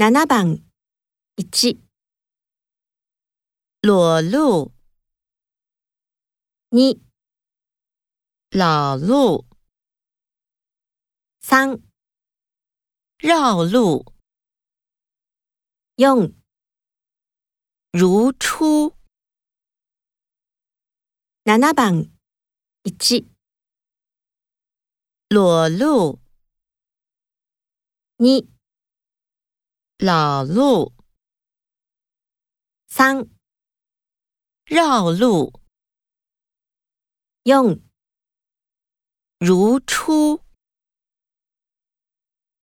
7番1裸露、2老路、三绕路、用如初、7番1裸露、2老路、三。绕路、用。如初。